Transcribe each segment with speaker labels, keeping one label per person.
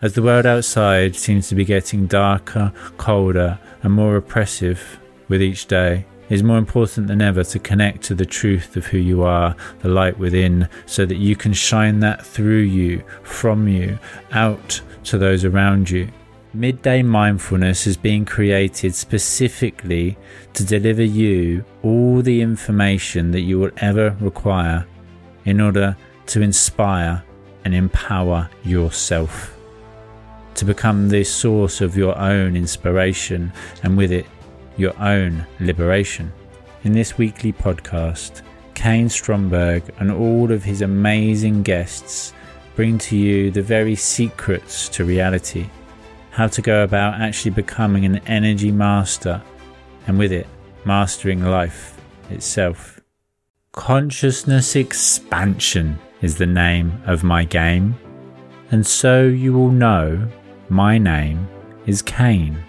Speaker 1: As the world outside seems to be getting darker, colder, and more oppressive with each day, it is more important than ever to connect to the truth of who you are, the light within, so that you can shine that through you, from you, out to those around you. Midday mindfulness is being created specifically to deliver you all the information that you will ever require in order to inspire and empower yourself to become the source of your own inspiration and with it, your own liberation. In this weekly podcast, Kain Stromberg and all of his amazing guests bring to you the very secrets to reality, how to go about actually becoming an energy master, and with it, mastering life itself. Consciousness Expansion is the name of my game, and so you will know my name is Kain.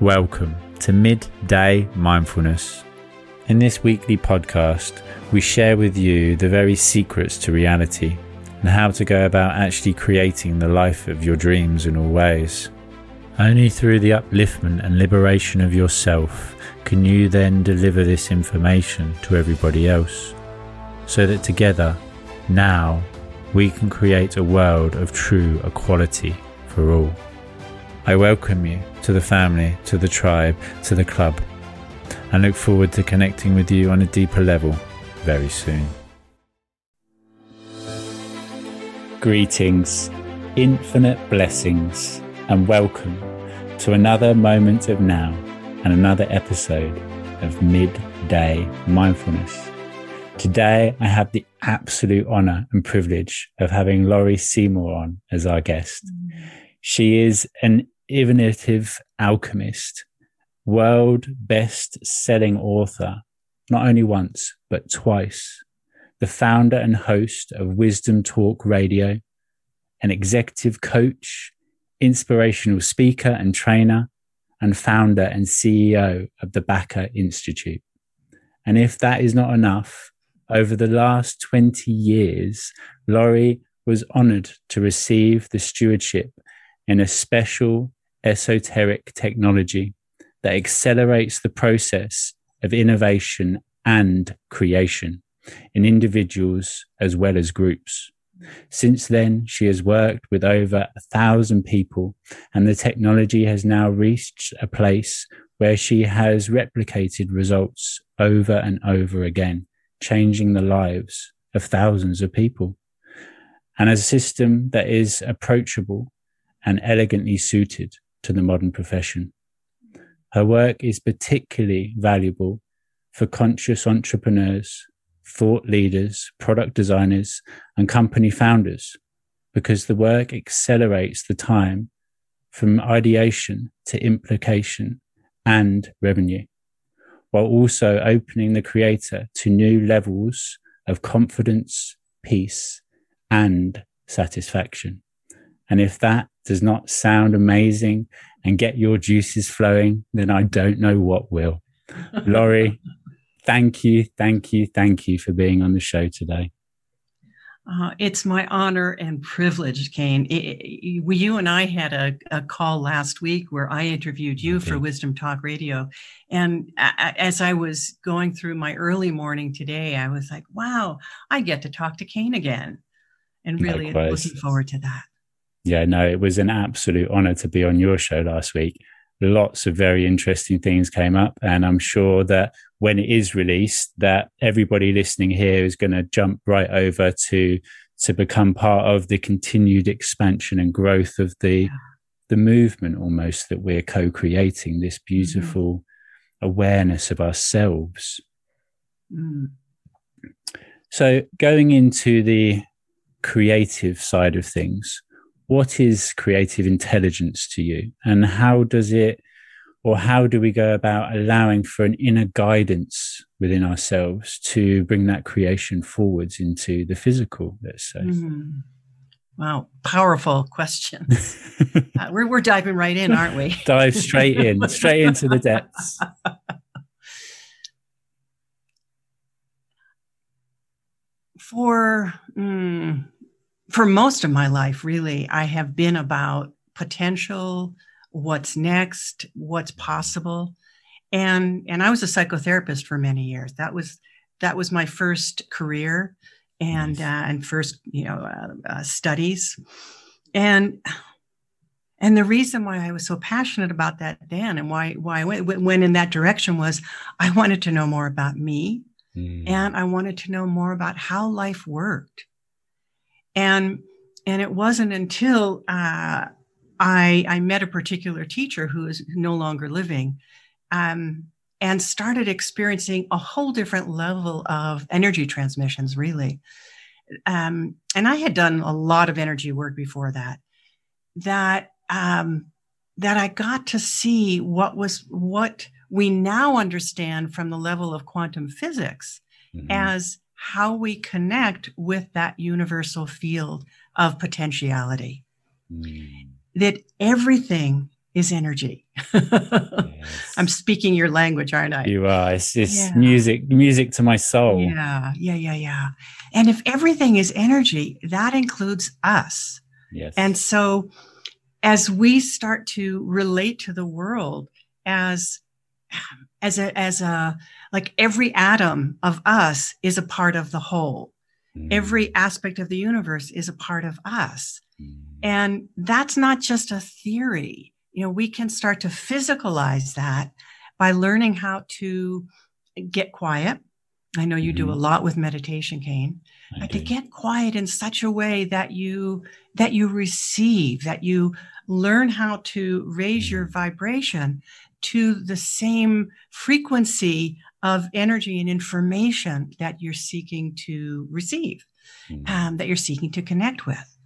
Speaker 1: Welcome to Midday Mindfulness. In this weekly podcast, we share with you the very secrets to reality and how to go about actually creating the life of your dreams in all ways. Only through the upliftment and liberation of yourself can you then deliver this information to everybody else, so that together, now, we can create a world of true equality for all. I welcome you to the family, to the tribe, to the club, and look forward to connecting with you on a deeper level very soon. Greetings, infinite blessings, and welcome to another moment of now and another episode of Midday Mindfulness. Today, I have the absolute honor and privilege of having Laurie Seymour on as our guest. Mm. She is an innovative alchemist, world best selling author, not only once, but twice, the founder and host of Wisdom Talk Radio, an executive coach, inspirational speaker and trainer, and founder and CEO of the Baca Institute. And if that is not enough, over the last 20 years, Laurie was honored to receive the stewardship in a special esoteric technology that accelerates the process of innovation and creation in individuals as well as groups. Since then, she has worked with over a thousand people, and the technology has now reached a place where she has replicated results over and over again changing the lives of thousands of people, and as a system that is approachable and elegantly suited to the modern profession. Her work is particularly valuable for conscious entrepreneurs, thought leaders, product designers, and company founders because the work accelerates the time from ideation to implication and revenue while also opening the creator to new levels of confidence, peace, and satisfaction. And if that does not sound amazing and get your juices flowing, then I don't know what will. Laurie, thank you, thank you, thank you for being on the show today.
Speaker 2: Uh, it's my honor and privilege, Kain. It, it, you and I had a, a, call last week where I interviewed you okay. for Wisdom Talk Radio. And as I was going through my early morning today, I was like, wow, I get to talk to Kain again. And really Likewise. looking forward to that.
Speaker 1: Yeah, no, it was an absolute honor to be on your show last week. Lots of very interesting things came up. And I'm sure that when it is released that everybody listening here is going to jump right over to to become part of the continued expansion and growth of the the movement almost that we're co-creating this beautiful mm. awareness of ourselves mm. so going into the creative side of things what is creative intelligence to you? And how does it or how do we go about allowing for an inner guidance within ourselves to bring that creation forwards into the physical let's say? Mm.
Speaker 2: wow powerful question. Uh, we're, we're diving right in aren't we?
Speaker 1: Dive straight in straight into the depths.
Speaker 2: For mm, for most of my life, really, I have been about potential, what's next, what's possible. And, and I was a psychotherapist for many years. That was, that was my first career and, nice. uh, and first, you know, uh, uh, studies. And, and the reason why I was so passionate about that then and why, why I went, went in that direction was I wanted to know more about me mm. and I wanted to know more about how life worked. And, and it wasn't until, uh, I, I met a particular teacher who is no longer living um, and started experiencing a whole different level of energy transmissions, really. Um, and I had done a lot of energy work before that, that, um, that I got to see what was what we now understand from the level of quantum physics mm-hmm. as how we connect with that universal field of potentiality. Mm that everything is energy. yes. I'm speaking your language, aren't I?
Speaker 1: You are. It's, it's yeah. music, music to my soul.
Speaker 2: Yeah, yeah, yeah, yeah. And if everything is energy, that includes us.
Speaker 1: Yes.
Speaker 2: And so as we start to relate to the world as as a as a like every atom of us is a part of the whole. Mm. Every aspect of the universe is a part of us. Mm. And that's not just a theory. You know, we can start to physicalize that by learning how to get quiet. I know you mm-hmm. do a mm-hmm. lot with meditation, Kain. but to get quiet in such a way that you that you receive, that you learn how to raise your mm-hmm. vibration to the same frequency of energy and information that you're seeking to receive, mm-hmm. um, that you're seeking to connect with.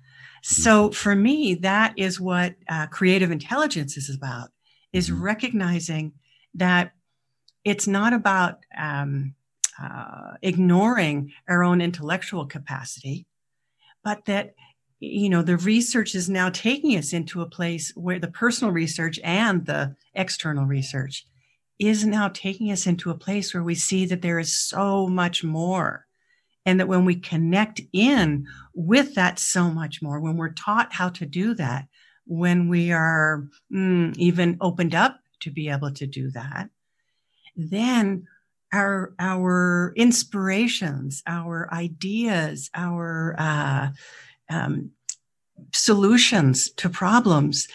Speaker 2: So for me, that is what uh, creative intelligence is about: is mm-hmm. recognizing that it's not about um, uh, ignoring our own intellectual capacity, but that you know the research is now taking us into a place where the personal research and the external research is now taking us into a place where we see that there is so much more. And that when we connect in with that so much more, when we're taught how to do that, when we are mm, even opened up to be able to do that, then our our inspirations, our ideas, our uh, um, solutions to problems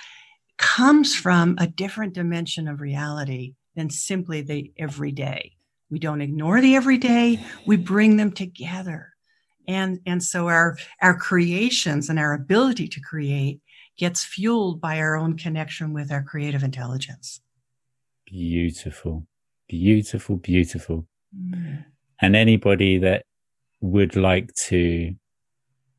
Speaker 2: comes from a different dimension of reality than simply the everyday. We don't ignore the everyday, we bring them together. And, and so our, our creations and our ability to create gets fueled by our own connection with our creative intelligence.
Speaker 1: Beautiful, beautiful, beautiful. Mm. And anybody that would like to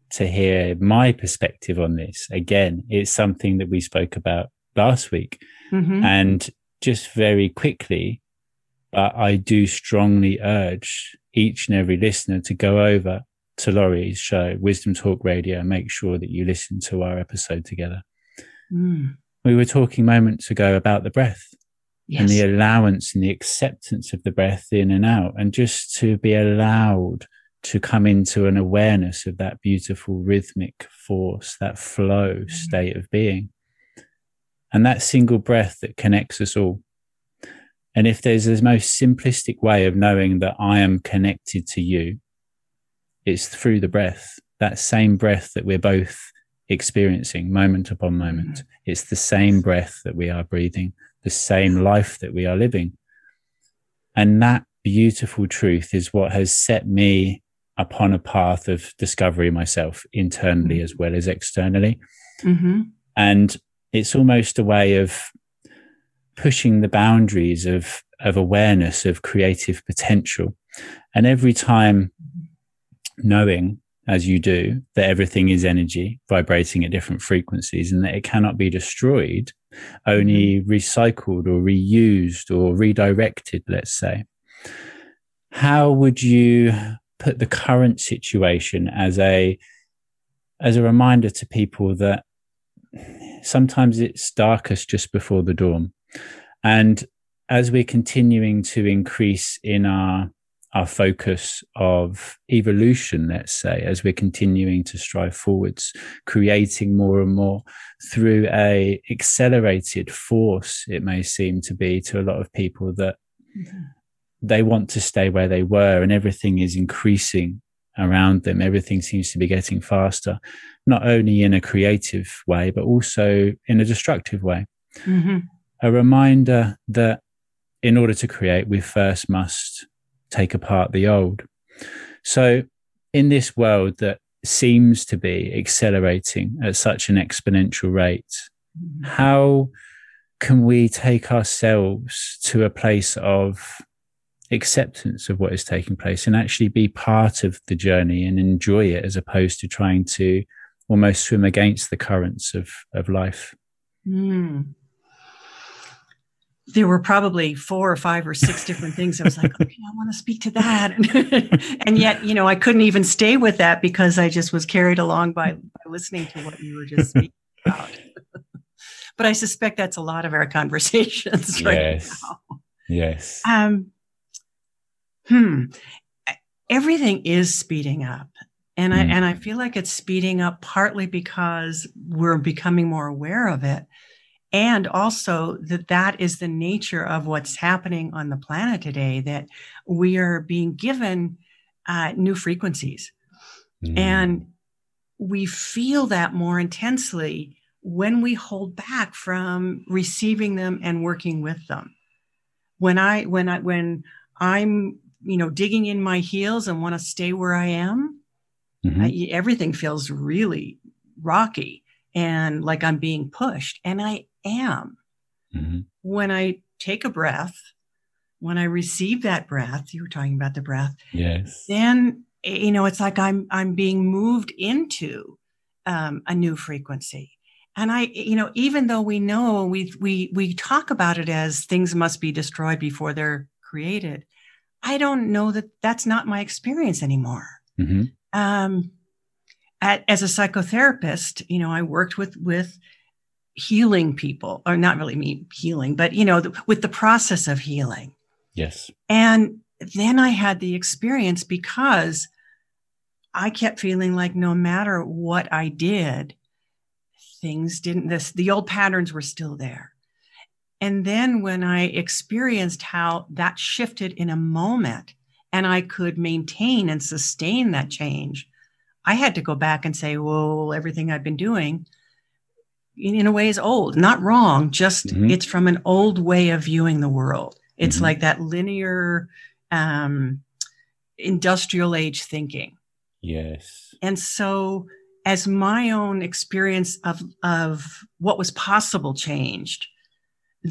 Speaker 1: to hear my perspective on this again it's something that we spoke about last week mm-hmm. and just very quickly but I do strongly urge each and every listener to go over to Laurie's show, Wisdom Talk Radio, and make sure that you listen to our episode together. Mm. We were talking moments ago about the breath yes. and the allowance and the acceptance of the breath in and out, and just to be allowed to come into an awareness of that beautiful rhythmic force, that flow mm. state of being. And that single breath that connects us all. And if there's the most simplistic way of knowing that I am connected to you, it's through the breath, that same breath that we're both experiencing moment upon moment. Mm-hmm. It's the same breath that we are breathing, the same life that we are living. And that beautiful truth is what has set me upon a path of discovery myself internally mm-hmm. as well as externally. Mm-hmm. And it's almost a way of pushing the boundaries of of awareness of creative potential and every time knowing as you do that everything is energy vibrating at different frequencies and that it cannot be destroyed only mm-hmm. recycled or reused or redirected let's say how would you put the current situation as a as a reminder to people that sometimes it's darkest just before the dawn and as we're continuing to increase in our our focus of evolution, let's say, as we're continuing to strive forwards, creating more and more through a accelerated force, it may seem to be to a lot of people that mm-hmm. they want to stay where they were and everything is increasing around them. Everything seems to be getting faster, not only in a creative way, but also in a destructive way. Mm-hmm. A reminder that in order to create, we first must take apart the old. So, in this world that seems to be accelerating at such an exponential rate, mm-hmm. how can we take ourselves to a place of acceptance of what is taking place and actually be part of the journey and enjoy it as opposed to trying to almost swim against the currents of, of life? Mm
Speaker 2: there were probably four or five or six different things. I was like, okay, I want to speak to that. and yet, you know, I couldn't even stay with that because I just was carried along by, by listening to what you were just speaking about. but I suspect that's a lot of our conversations right
Speaker 1: yes.
Speaker 2: now.
Speaker 1: Yes.
Speaker 2: Um, hmm. Everything is speeding up. And mm. I and I feel like it's speeding up partly because we're becoming more aware of it and also that that is the nature of what's happening on the planet today that we are being given uh, new frequencies mm. and we feel that more intensely when we hold back from receiving them and working with them when i when i when i'm you know digging in my heels and want to stay where i am mm-hmm. I, everything feels really rocky and like i'm being pushed and i am. Mm-hmm. When I take a breath, when I receive that breath, you were talking about the breath.
Speaker 1: Yes.
Speaker 2: Then you know it's like I'm I'm being moved into um, a new frequency. And I, you know, even though we know we we we talk about it as things must be destroyed before they're created, I don't know that that's not my experience anymore. Mm-hmm. Um, at, as a psychotherapist, you know, I worked with with healing people, or not really me healing, but you know, the, with the process of healing.
Speaker 1: Yes.
Speaker 2: And then I had the experience because I kept feeling like no matter what I did, things didn't this the old patterns were still there. And then when I experienced how that shifted in a moment and I could maintain and sustain that change, I had to go back and say, well, everything I've been doing in a way is old, not wrong, just mm-hmm. it's from an old way of viewing the world. It's mm-hmm. like that linear um, industrial age thinking.
Speaker 1: Yes.
Speaker 2: And so as my own experience of of what was possible changed,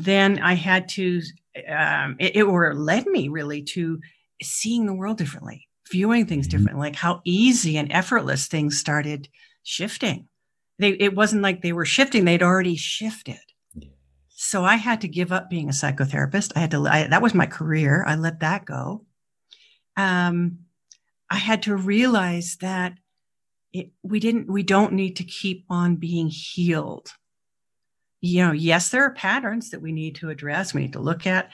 Speaker 2: then I had to um, it, it or led me really to seeing the world differently, viewing things mm-hmm. differently, like how easy and effortless things started shifting. They it wasn't like they were shifting they'd already shifted. So i had to give up being a psychotherapist. I had to I, that was my career. I let that go. Um, i had to realize that it, we didn't we don't need to keep on being healed you know yes there are patterns that we need to address we need to look at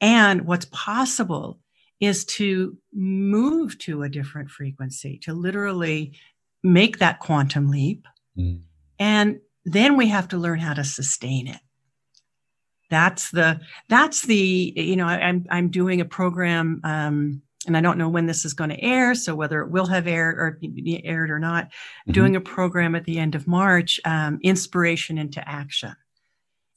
Speaker 2: and what's possible is to move to a different frequency to literally make that quantum leap Mm. And then we have to learn how to sustain it. That's the that's the you know I'm I'm doing a program um, and I don't know when this is going to air, so whether it will have aired or aired or not. Mm-hmm. Doing a program at the end of March, um, inspiration into action,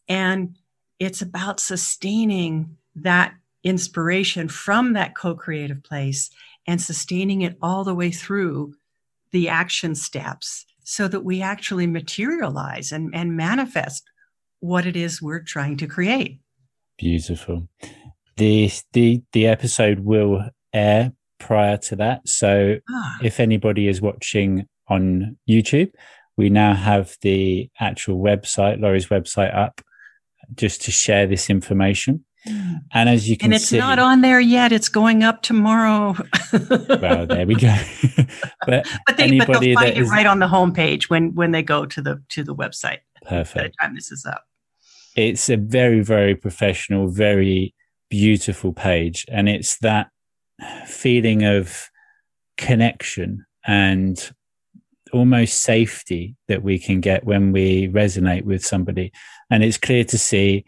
Speaker 2: and it's about sustaining that inspiration from that co-creative place and sustaining it all the way through the action steps so that we actually materialize and, and manifest what it is we're trying to create.
Speaker 1: Beautiful. The the the episode will air prior to that. So ah. if anybody is watching on YouTube, we now have the actual website, Laurie's website up just to share this information. Hmm. And as you can see,
Speaker 2: and it's
Speaker 1: see,
Speaker 2: not on there yet. It's going up tomorrow.
Speaker 1: well, there we go.
Speaker 2: but but, they, but they'll find it is, right on the homepage when when they go to the to the website.
Speaker 1: Perfect. By the
Speaker 2: time this is up,
Speaker 1: it's a very very professional, very beautiful page, and it's that feeling of connection and almost safety that we can get when we resonate with somebody. And it's clear to see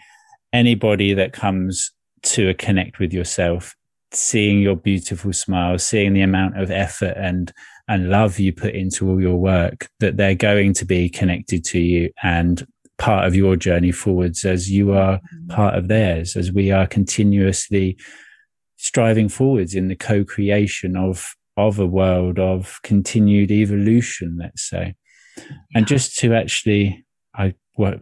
Speaker 1: anybody that comes to a connect with yourself, seeing your beautiful smile, seeing the amount of effort and and love you put into all your work, that they're going to be connected to you and part of your journey forwards as you are mm-hmm. part of theirs, as we are continuously striving forwards in the co-creation of of a world of continued evolution, let's say. Yeah. And just to actually, I work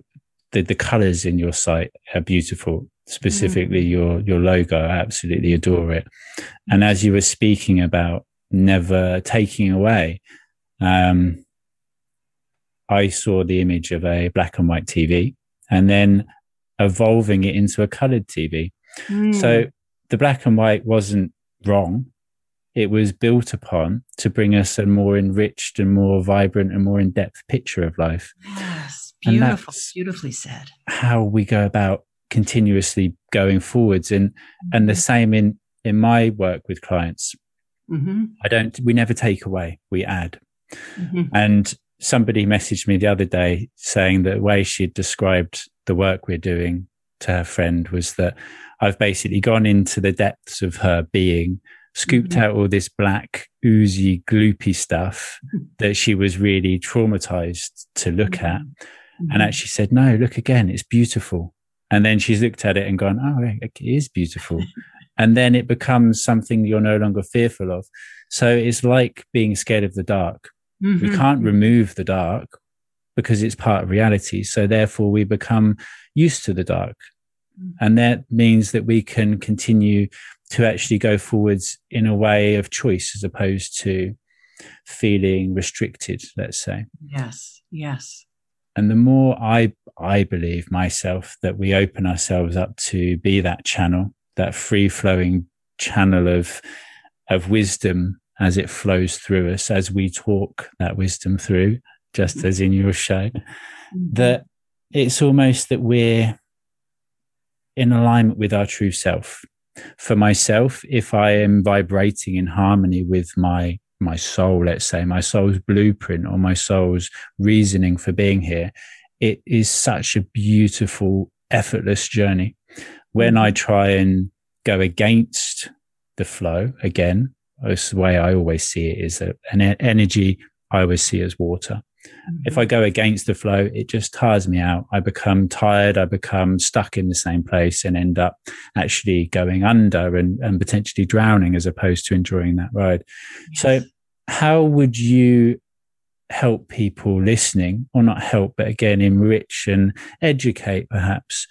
Speaker 1: the, the colors in your site are beautiful. Specifically, mm. your your logo, I absolutely adore it. And as you were speaking about never taking away, um, I saw the image of a black and white TV, and then evolving it into a colored TV. Mm. So the black and white wasn't wrong it was built upon to bring us a more enriched and more vibrant and more in-depth picture of life.
Speaker 2: Yes, beautiful, beautifully said.
Speaker 1: How we go about continuously going forwards, and mm-hmm. and the mm-hmm. same in in my work with clients. Mm-hmm. I don't. We never take away. We add. Mm-hmm. And somebody messaged me the other day saying that the way she had described the work we're doing to her friend was that I've basically gone into the depths of her being scooped mm-hmm. out all this black, oozy, gloopy stuff that she was really traumatized to look mm-hmm. at. Mm-hmm. And actually said, No, look again, it's beautiful. And then she's looked at it and gone, Oh, it is beautiful. and then it becomes something you're no longer fearful of. So it's like being scared of the dark. We mm-hmm. can't remove the dark because it's part of reality. So therefore, we become used to the dark. Mm. And that means that we can continue to actually go forwards in a way of choice as opposed to feeling restricted let's say.
Speaker 2: Yes yes.
Speaker 1: And the more i i believe myself that we open ourselves up to be that channel that free flowing channel of of wisdom as it flows through us as we talk that wisdom through just as in your show mm-hmm. that it's almost that we're in alignment with our true self for myself, if I am vibrating in harmony with my my soul, let's say my soul's blueprint or my soul's reasoning for being here, it is such a beautiful, effortless journey. When I mm-hmm. try and go against the flow again, the way I always see it is that an energy I always see as water. If I go against the flow, it just tires me out. I become tired. I become stuck in the same place and end up actually going under and, and potentially drowning as opposed to enjoying that ride. Yes. So, how would you help people listening, or not help, but again, enrich and educate perhaps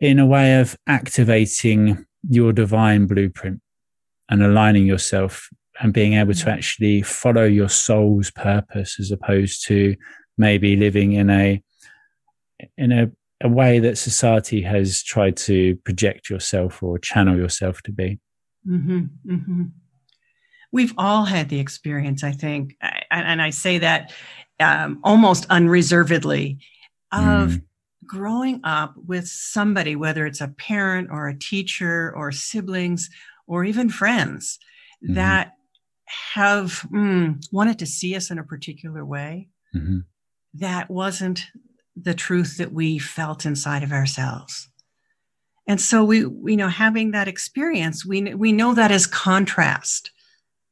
Speaker 1: in a way of activating your divine blueprint and aligning yourself and being able to mm. actually follow your soul's purpose as opposed to maybe living in a in a, a way that society has tried to project yourself or channel yourself to be mm-hmm,
Speaker 2: mm-hmm. we've all had the experience i think and i say that um, almost unreservedly of mm. growing up with somebody whether it's a parent or a teacher or siblings or even friends mm-hmm. that have mm, wanted to see us in a particular way, mm-hmm. that wasn't the truth that we felt inside of ourselves. And so we, you know, having that experience, we we know that as contrast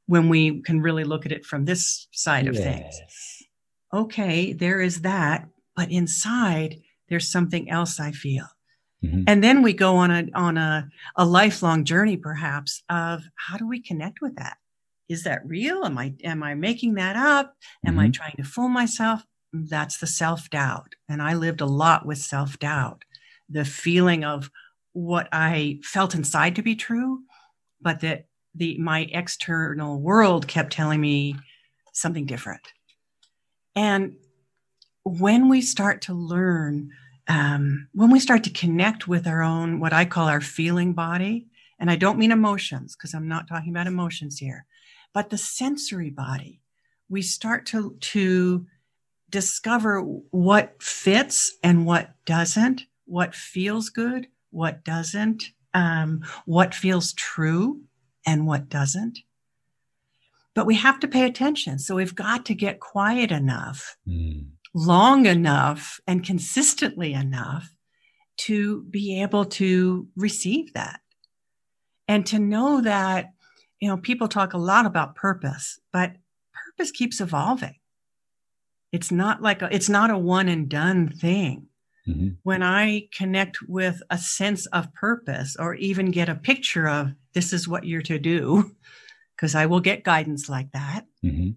Speaker 2: when we can really look at it from this side of yes. things. Okay, there is that, but inside there's something else I feel. Mm-hmm. And then we go on a on a, a lifelong journey, perhaps, of how do we connect with that? Is that real? Am I am I making that up? Am mm-hmm. I trying to fool myself? That's the self-doubt. And I lived a lot with self-doubt. The feeling of what I felt inside to be true, but that the my external world kept telling me something different. And when we start to learn, um, when we start to connect with our own, what I call our feeling body, and I don't mean emotions because I'm not talking about emotions here, but the sensory body. We start to, to discover what fits and what doesn't, what feels good, what doesn't, um, what feels true. and what doesn't. But we have to pay attention. So we've got to get quiet enough, mm. long enough, and consistently enough to be able to receive that and to know that, you know, people talk a lot about purpose, but purpose keeps evolving. It's not like a, it's not a one and done thing. Mm-hmm. When I connect with a sense of purpose or even get a picture of this is what you're to do, because I will get guidance like that, mm-hmm.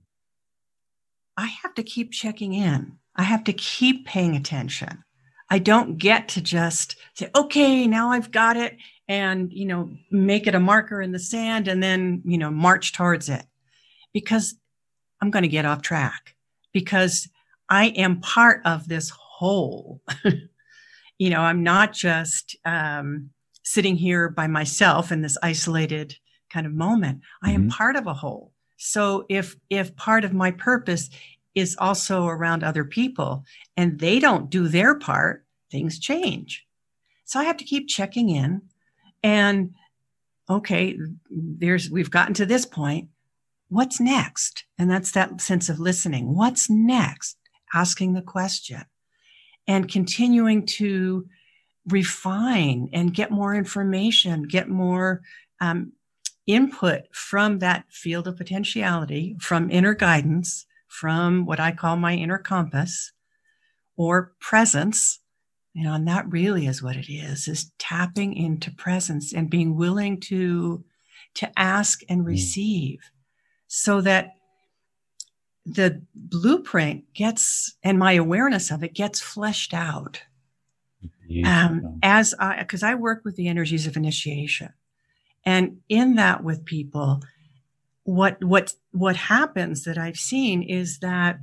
Speaker 2: I have to keep checking in. I have to keep paying attention. I don't get to just say, okay, now I've got it and, you know, make it a marker in the sand and then, you know, march towards it because I'm going to get off track because I am part of this whole. you know, I'm not just um, sitting here by myself in this isolated kind of moment. I am mm-hmm. part of a whole. So if if part of my purpose is also around other people and they don't do their part, things change. So I have to keep checking in and okay, there's we've gotten to this point. What's next? And that's that sense of listening. What's next? Asking the question and continuing to refine and get more information, get more um, input from that field of potentiality, from inner guidance, from what I call my inner compass or presence. You know, and that really is what it is, is tapping into presence and being willing to, to ask and mm. receive so that the blueprint gets and my awareness of it gets fleshed out um, as i because i work with the energies of initiation and in that with people what what what happens that i've seen is that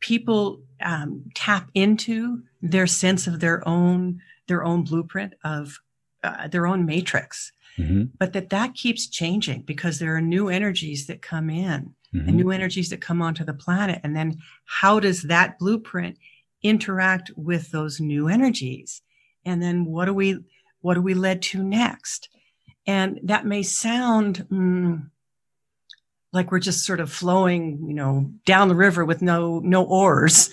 Speaker 2: people um, tap into their sense of their own their own blueprint of uh, their own matrix mm-hmm. but that that keeps changing because there are new energies that come in mm-hmm. and new energies that come onto the planet. And then how does that blueprint interact with those new energies? And then what do we what are we led to next? And that may sound mm, like we're just sort of flowing, you know, down the river with no no oars.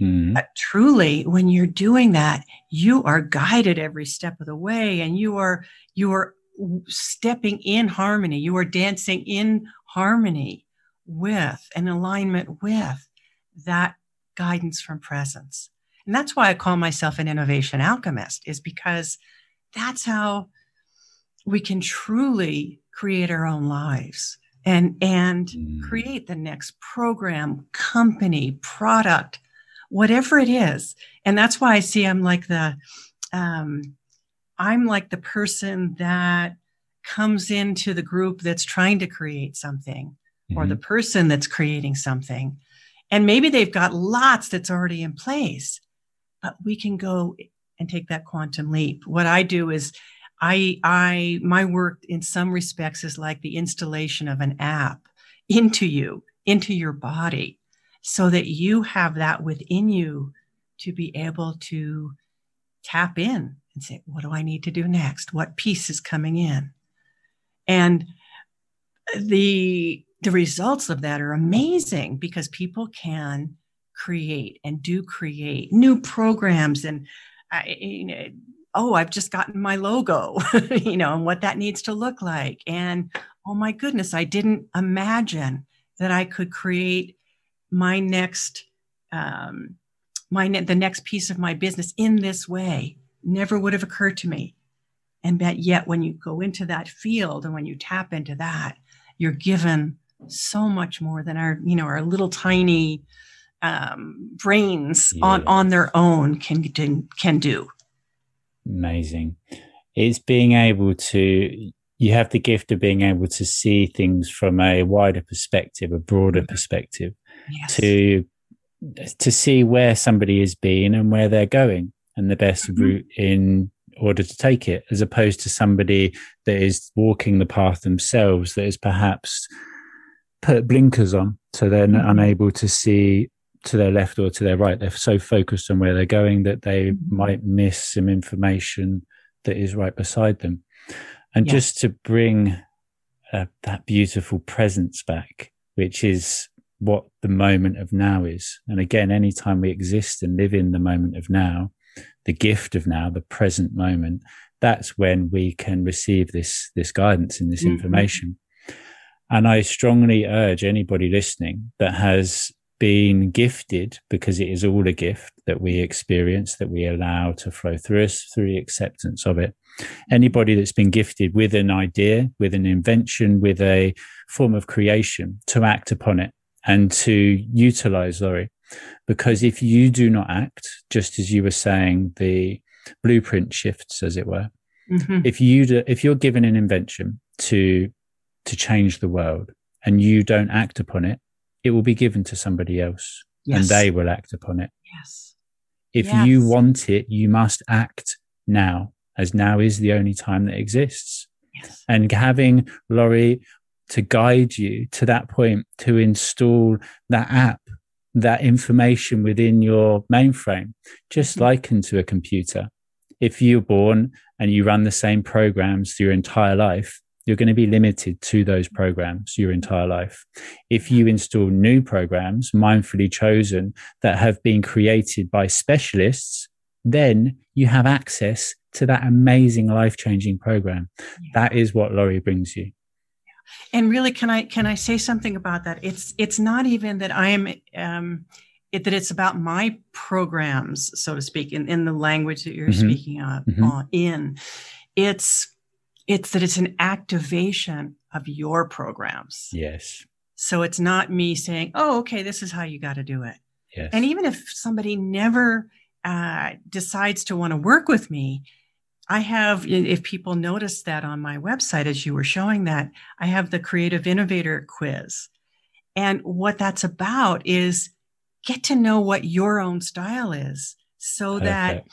Speaker 2: Mm-hmm. But truly, when you're doing that, you are guided every step of the way, and you are you are stepping in harmony. You are dancing in harmony with and alignment with that guidance from presence. And that's why I call myself an innovation alchemist, is because that's how we can truly create our own lives and and mm. create the next program, company, product, whatever it is. And that's why I see I'm like the um, I'm like the person that comes into the group that's trying to create something mm-hmm. or the mm-hmm. person that's creating something. And maybe they've got lots that's already in place, but we can go and take that quantum leap. What I do is I, I, my work in some respects is like the installation of an app into you, into your body, so that you have that within you to be able to tap in and say, what do I need to do next? What piece is coming in? And uh, the the results of that are amazing because people can create and do create new programs and you know, oh i've just gotten my logo you know and what that needs to look like. And oh my goodness i didn't imagine that i could create my next um, my ne- the next piece of my business in this way. Never would have occurred to me. And that yet when you go into that field and when you tap into that you're given so much more than our you know our little tiny um, brains yeah. on on their own can can do
Speaker 1: amazing it's being able to you have the gift of being able to see things from a wider perspective a broader mm-hmm. perspective yes. to to see where somebody has been and where they're going and the best mm-hmm. route in order to take it as opposed to somebody that is walking the path themselves that is perhaps put blinkers on so they're mm-hmm. unable to see to their left or to their right. They're so focused on where they're going that they mm-hmm. might miss some information that is right beside them. And yes. just to bring uh, that beautiful presence back, which is what the moment of now is. And again, anytime we exist and live in the moment of now, the gift of now, the present moment, that's when we can receive this this guidance and this mm-hmm. information. And I strongly urge anybody listening that has been gifted, because it is all a gift that we experience, that we allow to flow through us through the acceptance of it. Anybody that's been gifted with an idea, with an invention, with a form of creation to act upon it and to utilize Laurie. Because if you do not act, just as you were saying, the blueprint shifts, as it were. Mm-hmm. If you do, if you're given an invention to to change the world and you don't act upon it, it will be given to somebody else yes. and they will act upon it.
Speaker 2: Yes.
Speaker 1: If yes. you want it, you must act now, as now is the only time that exists. Yes. And having Laurie to guide you to that point to install that app, that information within your mainframe, just mm-hmm. likened to a computer. If you're born and you run the same programs through your entire life, you're going to be limited to those programs your entire life. If you install new programs, mindfully chosen, that have been created by specialists, then you have access to that amazing life changing program. Yeah. That is what Laurie brings you.
Speaker 2: And really, can I can I say something about that? It's it's not even that I am um, it, that it's about my programs, so to speak, in, in the language that you're mm-hmm. speaking of mm-hmm. uh, in. It's it's that it's an activation of your programs.
Speaker 1: Yes.
Speaker 2: So it's not me saying, "Oh, okay, this is how you got to do it." Yes. And even if somebody never uh, decides to want to work with me, I have, if people notice that on my website as you were showing that, I have the Creative Innovator quiz. And what that's about is get to know what your own style is so that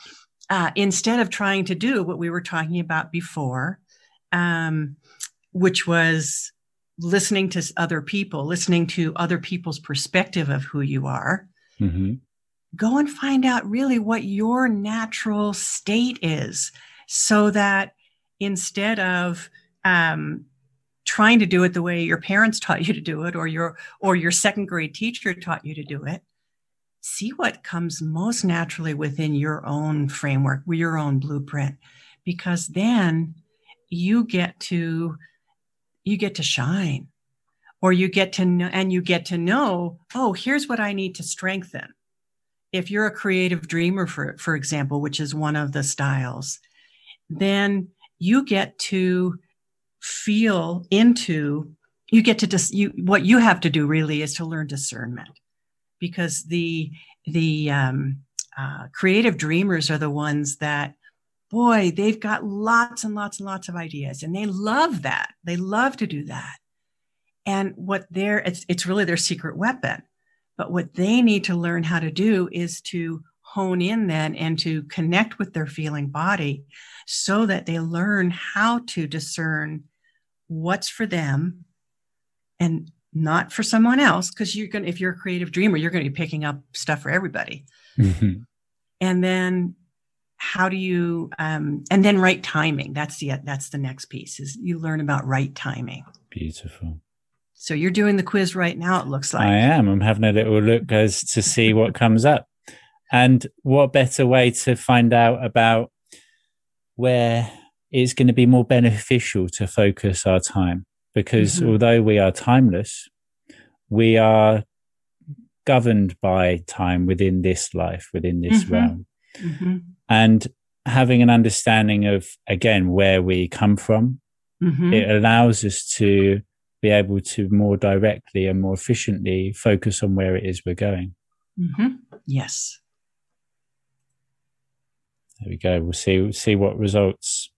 Speaker 2: uh, instead of trying to do what we were talking about before, um, which was listening to other people, listening to other people's perspective of who you are, mm-hmm. go and find out really what your natural state is so that instead of um, trying to do it the way your parents taught you to do it or your or your second grade teacher taught you to do it see what comes most naturally within your own framework your own blueprint because then you get to you get to shine. Or you get to know and you get to know oh here's what i need to strengthen. If you're a creative dreamer for for example which is one of the styles then you get to feel into you get to dis, you what you have to do really is to learn discernment. Because the the um, uh, creative dreamers are the ones that boy, they've got lots and lots and lots of ideas and they love that. They love to do that. And what they're, it's, it's really their secret weapon. But what they need to learn how to do is to hone in then and to connect with their feeling body so that they learn how to discern what's for them and not for someone else. Because you're going to, if you're a creative dreamer, you're going to be picking up stuff for everybody. Mm-hmm. And then how do you um, and then right timing that's the that's the next piece is you learn about right timing.
Speaker 1: Beautiful.
Speaker 2: So you're doing the quiz right now it looks like.
Speaker 1: I am. I'm having a little look as to see what comes up. And what better way to find out about where it's going to be more beneficial to focus our time? Because mm-hmm. although we are timeless we are governed by time within this life within this mm-hmm. realm mm-hmm. And having an understanding of again where we come from mm-hmm. it allows us to be able to more directly and more efficiently focus on where it is we're going.
Speaker 2: Mm-hmm. yes.
Speaker 1: There we go. We'll see we'll see what results.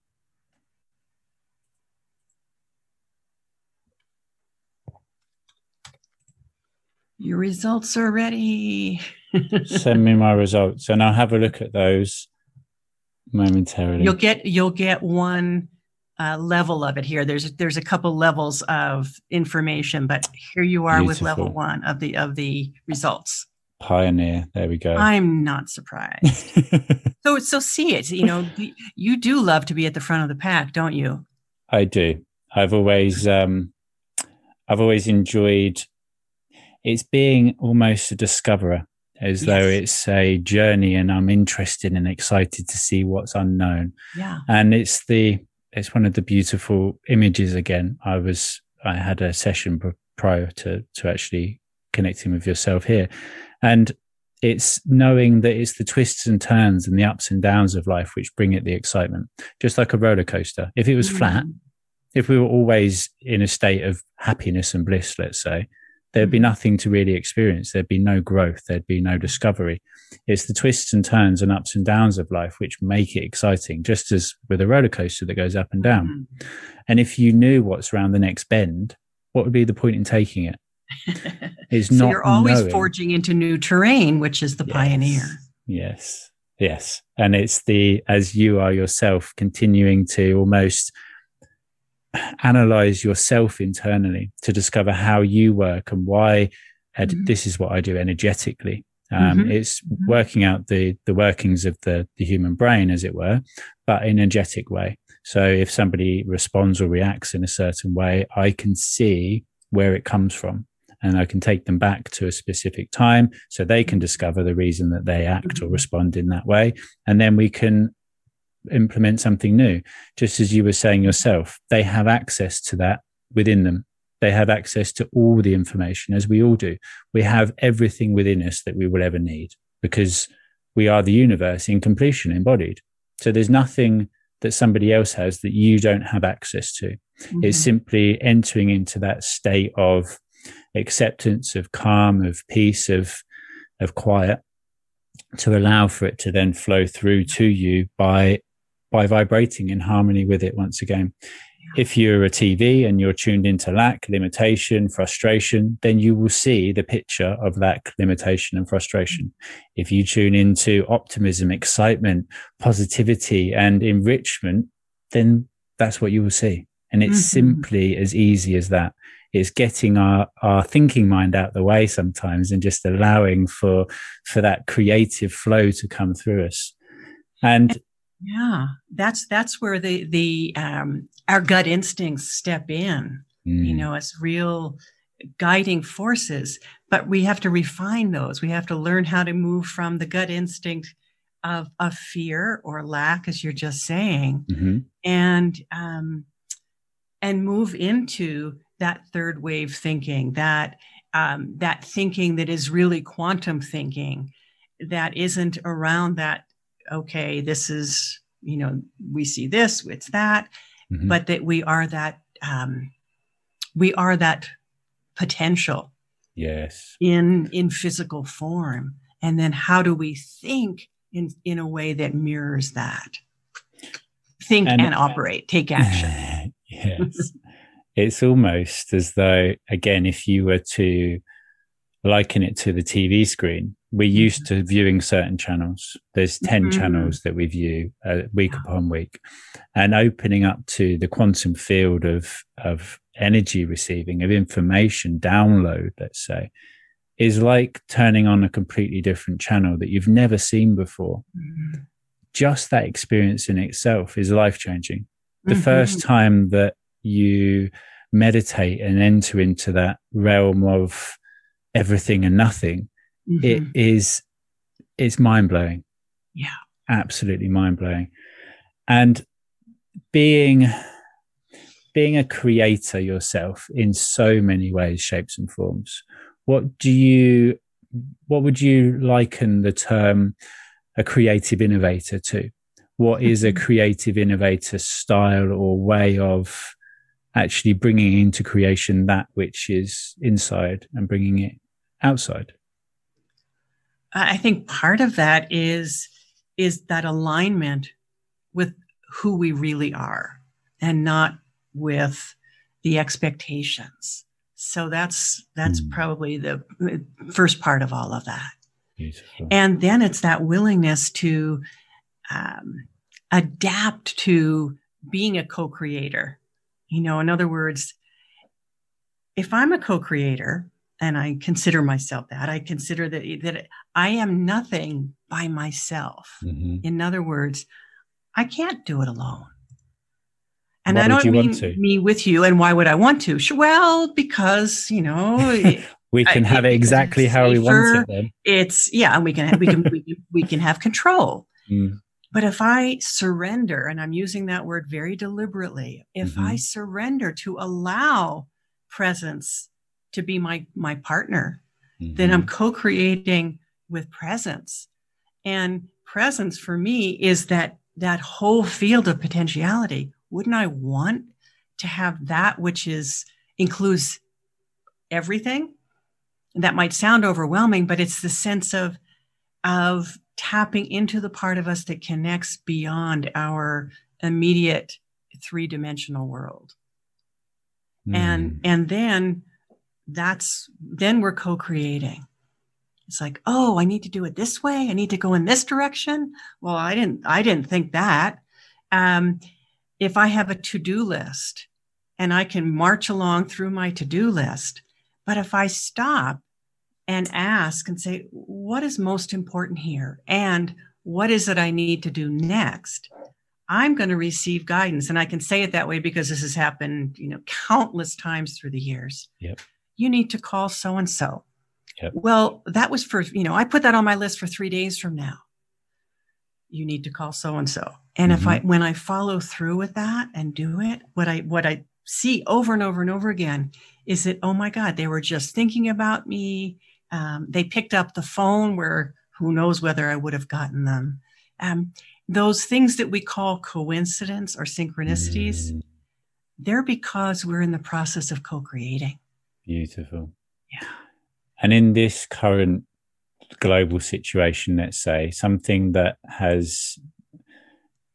Speaker 2: Your results are ready
Speaker 1: send me my results and i'll have a look at those momentarily.
Speaker 2: You'll get you'll get one uh, level of it here. There's there's a couple levels of information, but here you are Beautiful. with level one of the of the results.
Speaker 1: Pioneer. There we go.
Speaker 2: I'm not surprised. so so see it. You know, you do love to be at the front of the pack, don't you?
Speaker 1: I do. I've always um I've always enjoyed it's being almost a discoverer as yes. though it's a journey and I'm interested and excited to see what's unknown.
Speaker 2: Yeah.
Speaker 1: And it's the it's one of the beautiful images again. I was I had a session prior to to actually connecting with yourself here. And it's knowing that it's the twists and turns and the ups and downs of life which bring it the excitement. Just like a roller coaster. If it was mm-hmm. flat, if we were always in a state of happiness and bliss, let's say, there'd be mm-hmm. nothing to really experience. There'd be no growth. There'd be no discovery. It's the twists and turns and ups and downs of life which make it exciting, just as with a roller coaster that goes up and down. Mm-hmm. And if you knew what's around the next bend, what would be the point in taking it?
Speaker 2: It's so not. You're always knowing. forging into new terrain, which is the
Speaker 1: yes.
Speaker 2: pioneer.
Speaker 1: Yes. Yes. And it's the, as you are yourself, continuing to almost analyze yourself internally to discover how you work and why mm-hmm. this is what I do energetically. Um, mm-hmm. It's mm-hmm. working out the the workings of the the human brain, as it were, but in an energetic way. So if somebody responds or reacts in a certain way, I can see where it comes from, and I can take them back to a specific time, so they can discover the reason that they act or mm-hmm. respond in that way, and then we can implement something new. Just as you were saying yourself, they have access to that within them. They have access to all the information, as we all do. We have everything within us that we will ever need because we are the universe in completion embodied. So there's nothing that somebody else has that you don't have access to. Mm-hmm. It's simply entering into that state of acceptance, of calm, of peace, of, of quiet to allow for it to then flow through to you by by vibrating in harmony with it once again. If you're a TV and you're tuned into lack, limitation, frustration, then you will see the picture of lack, limitation, and frustration. If you tune into optimism, excitement, positivity, and enrichment, then that's what you will see. And it's mm-hmm. simply as easy as that. It's getting our, our thinking mind out the way sometimes and just allowing for, for that creative flow to come through us. And
Speaker 2: yeah, that's that's where the the um, our gut instincts step in. Mm. You know, as real guiding forces. But we have to refine those. We have to learn how to move from the gut instinct of of fear or lack, as you're just saying, mm-hmm. and um, and move into that third wave thinking, that um, that thinking that is really quantum thinking, that isn't around that okay, this is, you know, we see this, it's that, mm-hmm. but that we are that, um, we are that potential.
Speaker 1: Yes.
Speaker 2: In, in physical form. And then how do we think in, in a way that mirrors that? Think and, and operate, take action.
Speaker 1: yes. it's almost as though, again, if you were to liken it to the TV screen, we're mm-hmm. used to viewing certain channels. There's 10 mm-hmm. channels that we view uh, week upon week and opening up to the quantum field of, of energy receiving, of information download, let's say, is like turning on a completely different channel that you've never seen before. Mm-hmm. Just that experience in itself is life changing. The mm-hmm. first time that you meditate and enter into that realm of everything and nothing, mm-hmm. it is it's mind blowing.
Speaker 2: Yeah.
Speaker 1: Absolutely mind blowing. And being being a creator yourself in so many ways, shapes and forms, what do you what would you liken the term a creative innovator to? What is a mm-hmm. creative innovator style or way of actually bringing into creation that which is inside and bringing it outside?
Speaker 2: I think part of that is is that alignment with who we really are and not with the expectations. So that's that's mm. probably the first part of all of that. Beautiful. And then it's that willingness to um, adapt to being a co-creator. You know, in other words, if I'm a co-creator, and I consider myself that. I consider that that I am nothing by myself. Mm-hmm. In other words, I can't do it alone. And
Speaker 1: why
Speaker 2: I
Speaker 1: don't
Speaker 2: mean me with you. And why would I want to? Sure, Well, because you know
Speaker 1: we can
Speaker 2: I-
Speaker 1: have it exactly
Speaker 2: it's
Speaker 1: how we want it then.
Speaker 2: it's yeah, and we can we can we can, we can have control.
Speaker 1: Mm,
Speaker 2: But if I surrender, and I'm using that word very deliberately, if
Speaker 1: Mhm.
Speaker 2: I surrender to allow presence to be my my partner, then I'm co-creating with presence. And presence for me is that that whole field of potentiality. Wouldn't I want to have that which is includes everything? That might sound overwhelming, but it's the sense of of tapping into the part of us that connects beyond our immediate three-dimensional world and
Speaker 1: Mm.
Speaker 2: and then that's then we're co-creating. It's like oh i need to do it this way. I need to go in this direction. Well i didn't i didn't think that. Um, if i have a to-do list and i can march along through my to-do list but if i stop and ask and say what is most important here? And what is it i need to do next? I'm going to receive guidance. And i can say it that way because this has happened you know countless times through the years.
Speaker 1: Yep.
Speaker 2: You need to call so and so well that was for you know i put that on my list for three days from now. You need to call so and so and if i when i follow through with that and do it what i what i see over and over and over again is that oh my god they were just thinking about me. Um, they picked up the phone where who knows whether i would have gotten them. Um, those things that we call coincidence or synchronicities
Speaker 1: Mm,
Speaker 2: they're because we're in the process of co-creating
Speaker 1: beautiful.
Speaker 2: Yeah.
Speaker 1: And in this current global situation, let's say something that has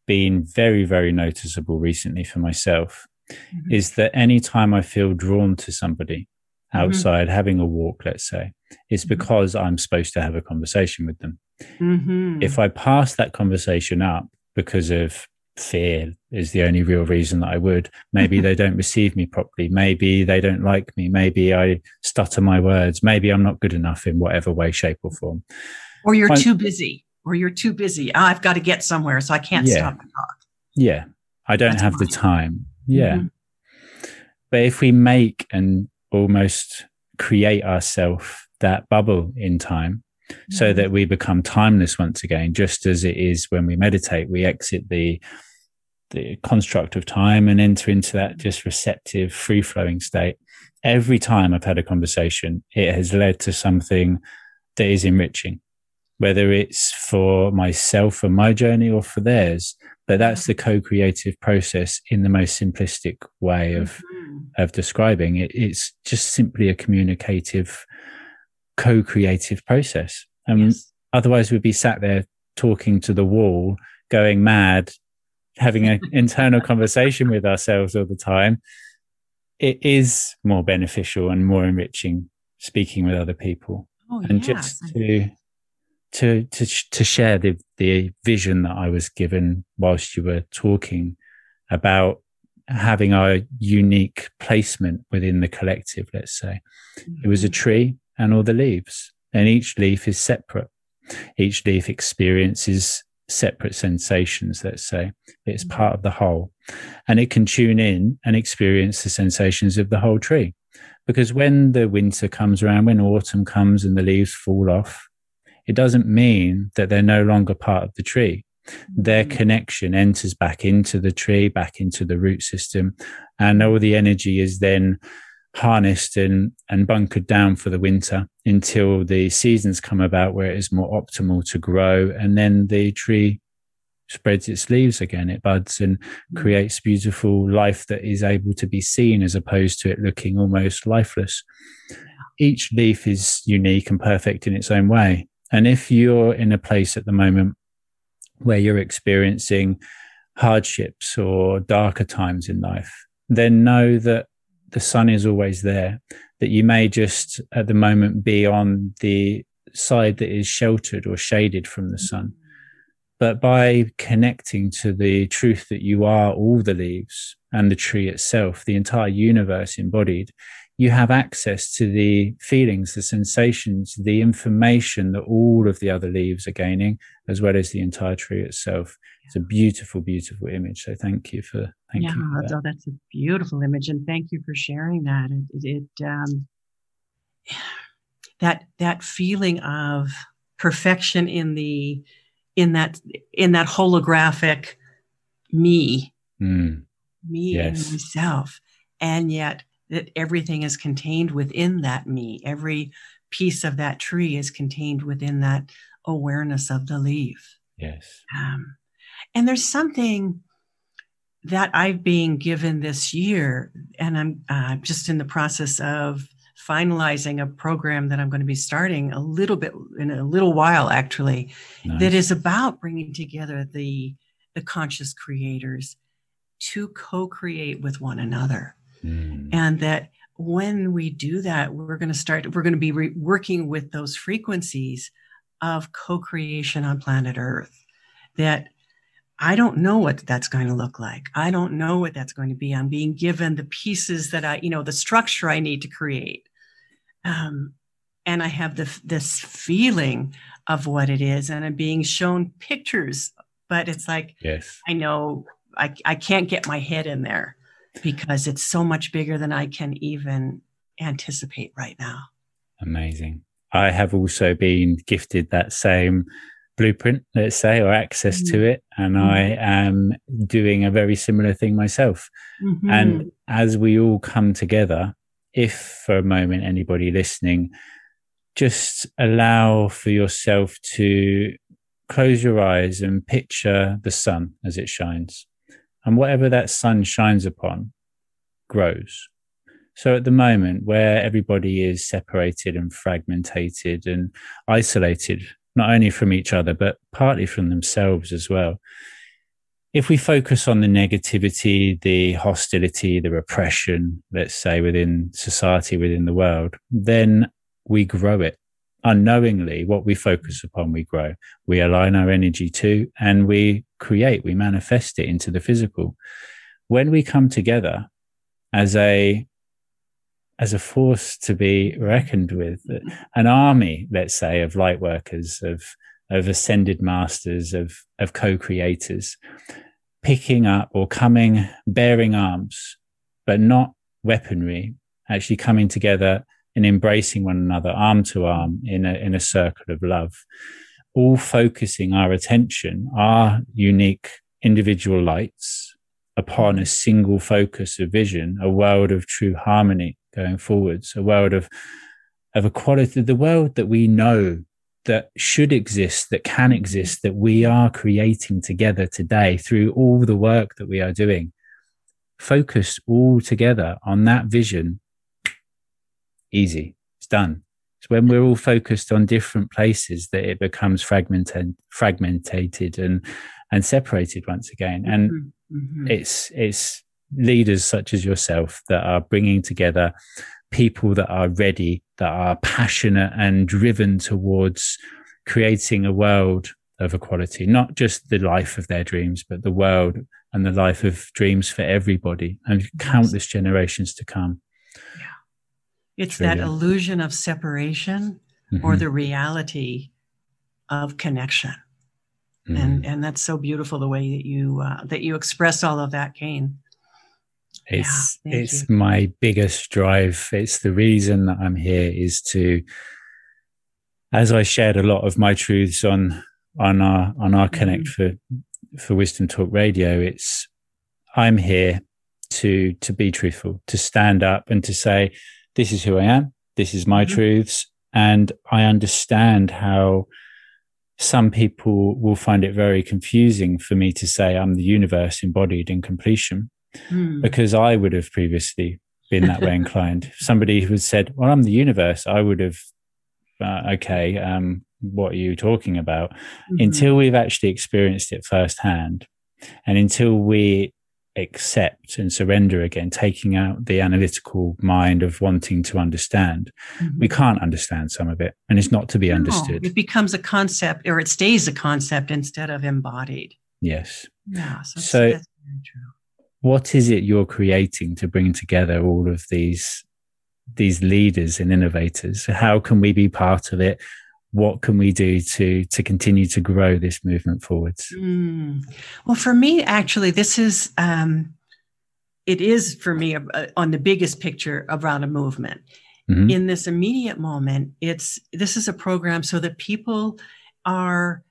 Speaker 1: been very, very noticeable recently for myself
Speaker 2: Mhm.
Speaker 1: is that anytime I feel drawn to somebody
Speaker 2: Mhm.
Speaker 1: outside having a walk, let's say, it's
Speaker 2: Mhm.
Speaker 1: because I'm supposed to have a conversation with them.
Speaker 2: Mhm.
Speaker 1: If I pass that conversation up because of fear is the only real reason that I would, maybe they don't receive me properly. Maybe they don't like me. Maybe I stutter my words. Maybe I'm not good enough in whatever way, shape, or form.
Speaker 2: or you're
Speaker 1: Fine.
Speaker 2: too busy or you're too busy Ah, i've got to get somewhere so i can't
Speaker 1: Yeah.
Speaker 2: stop and talk
Speaker 1: Yeah. I don't
Speaker 2: That's
Speaker 1: have the time. Yeah.
Speaker 2: Mhm.
Speaker 1: But if we make and almost create ourselves that bubble in time, so
Speaker 2: Mhm.
Speaker 1: that we become timeless once again, just as it is when we meditate, we exit the the construct of time and enter into that just receptive, free flowing state. Every time I've had a conversation, it has led to something that is enriching, whether it's for myself and my journey or for theirs. But that's the co-creative process in the most simplistic way of
Speaker 2: Mhm.
Speaker 1: of describing it. It's just simply a communicative, co-creative process. And
Speaker 2: Yes.
Speaker 1: otherwise we'd be sat there talking to the wall, going mad, having an internal conversation with ourselves all the time. It is more beneficial and more enriching speaking with other people
Speaker 2: oh,
Speaker 1: and
Speaker 2: yes.
Speaker 1: just to to to to share the the vision that I was given whilst you were talking about having our unique placement within the collective let's say it was a
Speaker 2: Mhm.
Speaker 1: tree and all the leaves. And each leaf is separate. Each leaf experiences separate sensations let's say. It's
Speaker 2: Mhm.
Speaker 1: part of the whole. And it can tune in and experience the sensations of the whole tree. Because when the winter comes around when autumn comes and the leaves fall off it doesn't mean that they're no longer part of the tree. Their
Speaker 2: Mhm.
Speaker 1: connection enters back into the tree, back into the root system, and all the energy is then harnessed and, and bunkered down for the winter until the seasons come about where it is more optimal to grow. And then the tree spreads its leaves again, it buds and
Speaker 2: Mhm.
Speaker 1: creates beautiful life that is able to be seen as opposed to it looking almost lifeless. Each leaf is unique and perfect in its own way. And if you're in a place at the moment where you're experiencing hardships or darker times in life, then know that the sun is always there, that you may just at the moment be on the side that is sheltered or shaded from the sun. But by connecting to the truth that you are all the leaves and the tree itself, the entire universe embodied, you have access to the feelings, the sensations, the information that all of the other leaves are gaining, as well as the entire tree itself. It's a beautiful, beautiful image. So thank you for thank
Speaker 2: yeah,
Speaker 1: you. For
Speaker 2: that. Oh, that's a beautiful image, and thank you for sharing that. It, it, it um, that that feeling of perfection in the in that in that holographic me,
Speaker 1: mm.
Speaker 2: me yes. and myself, and yet that everything is contained within that me. Every piece of that tree is contained within that awareness of the leaf.
Speaker 1: Yes.
Speaker 2: Um, and there's something that I've been given this year, and I'm uh, just in the process of finalizing a program that I'm going to be starting a little bit in a little while, actually, nice. that is about bringing together the the conscious creators to co-create with one another. Mm. And that when we do that, we're going to start, we're going to be re- working with those frequencies of co creation on planet Earth. That I don't know what that's going to look like. I don't know what that's going to be. I'm being given the pieces that I, you know, the structure I need to create. Um, and I have the, this feeling of what it is, and I'm being shown pictures, but it's like,
Speaker 1: yes,
Speaker 2: I know I, I can't get my head in there because it's so much bigger than I can even anticipate right now.
Speaker 1: Amazing. I have also been gifted that same blueprint, let's say, or access mm-hmm. to it. And mm-hmm. I am doing a very similar thing myself. Mm-hmm. And as we all come together, if for a moment anybody listening, just allow for yourself to close your eyes and picture the sun as it shines. And whatever that sun shines upon grows. So at the moment, where everybody is separated and fragmented and isolated, not only from each other, but partly from themselves as well, if we focus on the negativity, the hostility, the repression, let's say within society, within the world, then we grow it unknowingly. What we focus upon, we grow. We align our energy to, and we create, we manifest it into the physical. When we come together as a as a force to be reckoned with, an army, let's say, of light workers, of of ascended masters, of of co-creators, picking up or coming, bearing arms, but not weaponry, actually coming together and embracing one another arm to arm in a in a circle of love all focusing our attention, our unique individual lights upon a single focus of vision, a world of true harmony going forwards, a world of, of equality, the world that we know that should exist, that can exist, that we are creating together today through all the work that we are doing. Focus all together on that vision. Easy. It's done. It's when we're all focused on different places that it becomes fragmented, fragmented and and separated once again. And mm-hmm. mm-hmm. it's it's leaders such as yourself that are bringing together people that are ready, that are passionate and driven towards creating a world of equality, not just the life of their dreams, but the world and the life of dreams for everybody and countless generations to come.
Speaker 2: It's that illusion of separation mm-hmm. or the reality of connection. Mm-hmm. And and that's so beautiful the way that you uh, that you express all of that, Kain.
Speaker 1: It's yeah, it's you. my biggest drive. It's the reason that I'm here is to, as I shared a lot of my truths on on our on our connect mm-hmm. for for Wisdom Talk Radio. It's I'm here to to be truthful, to stand up and to say, this is who I am. This is my mm-hmm. truths. And I understand how some people will find it very confusing for me to say I'm the universe embodied in completion mm. because I would have previously been that way inclined. Somebody who had said, Well, I'm the universe, I would have, uh, okay, um, what are you talking about? Mm-hmm. Until we've actually experienced it firsthand and until we accept and surrender again, taking out the analytical mind of wanting to understand. Mm-hmm. We can't understand some of it, and it's not to be no, understood.
Speaker 2: It becomes a concept, or it stays a concept instead of embodied.
Speaker 1: Yes.
Speaker 2: Yeah.
Speaker 1: So, so what is it you're creating to bring together all of these these leaders and innovators. How can we be part of it? What can we do to to continue to grow this movement forwards?
Speaker 2: Mm. Well, for me, actually, this is um, it is for me uh, on the biggest picture around a movement. Mm-hmm. In this immediate moment, it's this is a program so that people are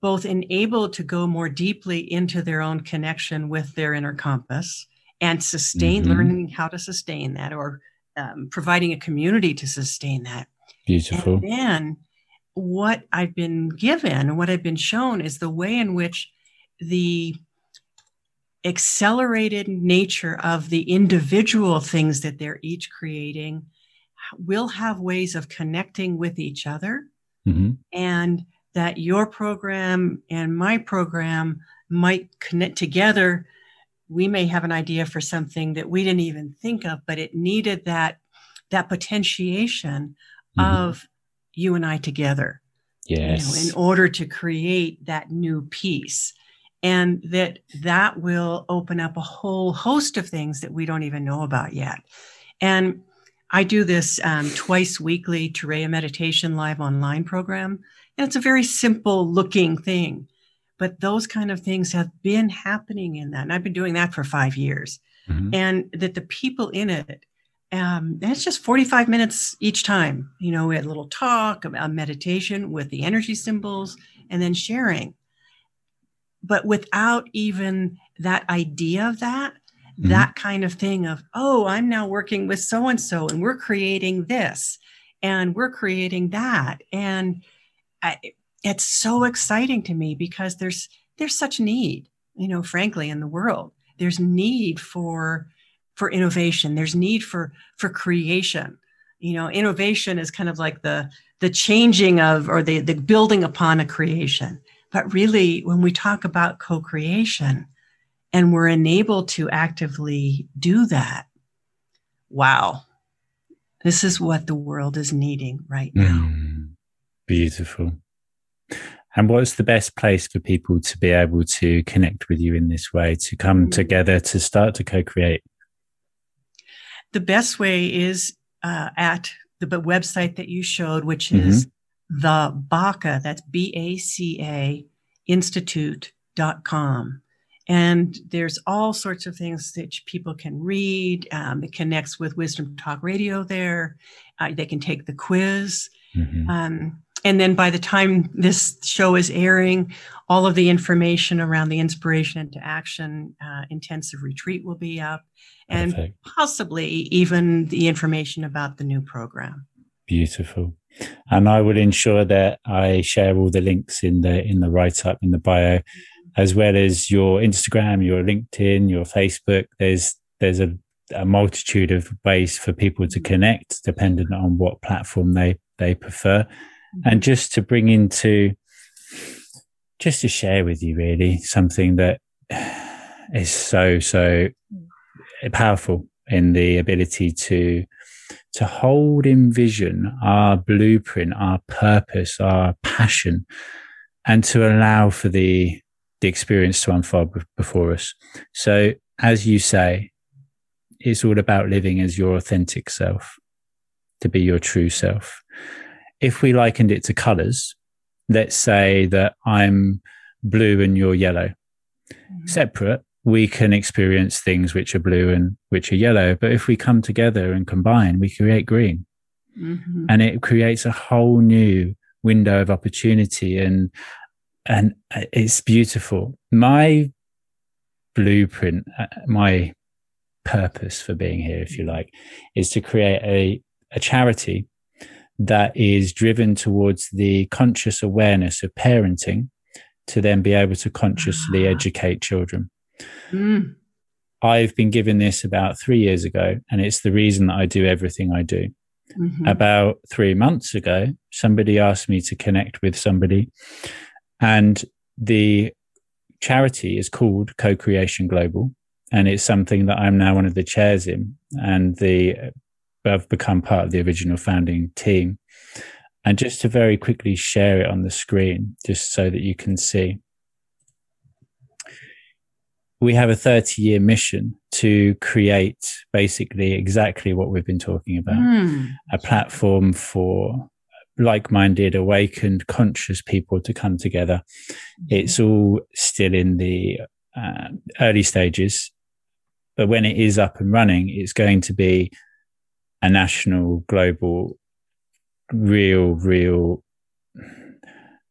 Speaker 2: both enabled to go more deeply into their own connection with their inner compass and sustain mm-hmm. learning how to sustain that or um, providing a community to sustain that.
Speaker 1: Beautiful.
Speaker 2: And then what I've been given and what I've been shown is the way in which the accelerated nature of the individual things that they're each creating will have ways of connecting with each other mm-hmm. and that your program and my program might connect together we may have an idea for something that we didn't even think of, but it needed that that potentiation mm-hmm. of you and I together.
Speaker 1: Yes.
Speaker 2: You know, in order to create that new piece. And that that will open up a whole host of things that we don't even know about yet. And I do this um, twice weekly Turiya Meditation Live online program. And it's a very simple looking thing but those kind of things have been happening in that and i've been doing that for five years mm-hmm. and that the people in it um, and it's just 45 minutes each time. You know we had a little talk about meditation with the energy symbols and then sharing. But without even that idea of that mm-hmm. that kind of thing of oh i'm now working with so and so and we're creating this and we're creating that and I, it's so exciting to me because there's there's such need you know frankly in the world. There's need for for innovation. There's need for for creation. You know innovation is kind of like the the changing of or the the building upon a creation. But really when we talk about co-creation and we're enabled to actively do that wow this is what the world is needing right now. Mm,
Speaker 1: beautiful. And what's the best place for people to be able to connect with you in this way, to come mm-hmm. together to start to co create?
Speaker 2: The best way is uh, at the website that you showed, which is mm-hmm. the BACA, that's B A C A Institute.com. And there's all sorts of things that people can read. Um, it connects with Wisdom Talk Radio there. Uh, they can take the quiz. Mm-hmm. Um, and then by the time this show is airing, all of the information around the inspiration into action uh, intensive retreat will be up, and Perfect. possibly even the information about the new program.
Speaker 1: Beautiful. And I will ensure that I share all the links in the in the write up in the bio, as well as your Instagram, your LinkedIn, your Facebook. There's there's a, a multitude of ways for people to connect, depending on what platform they they prefer and just to bring into just to share with you really something that is so so powerful in the ability to to hold in vision our blueprint our purpose our passion and to allow for the the experience to unfold before us. So as you say it's all about living as your authentic self to be your true self if we likened it to colors, let's say that I'm blue and you're yellow, mm-hmm. separate, we can experience things which are blue and which are yellow. But if we come together and combine, we create green. Mm-hmm. And it creates a whole new window of opportunity and and it's beautiful. My blueprint, uh, my purpose for being here, if you like, is to create a, a charity that is driven towards the conscious awareness of parenting to then be able to consciously ah. educate children. Mm. I've been given this about three years ago, and it's the reason that I do everything I do. Mm-hmm. About three months ago, somebody asked me to connect with somebody, and the charity is called Co Creation Global, and it's something that I'm now one of the chairs in. And the I've become part of the original founding team. And just to very quickly share it on the screen, just so that you can see. We have a 30 year mission to create basically exactly what we've been talking about mm. a platform for like minded, awakened, conscious people to come together. It's all still in the uh, early stages, but when it is up and running, it's going to be a national, global, real, real,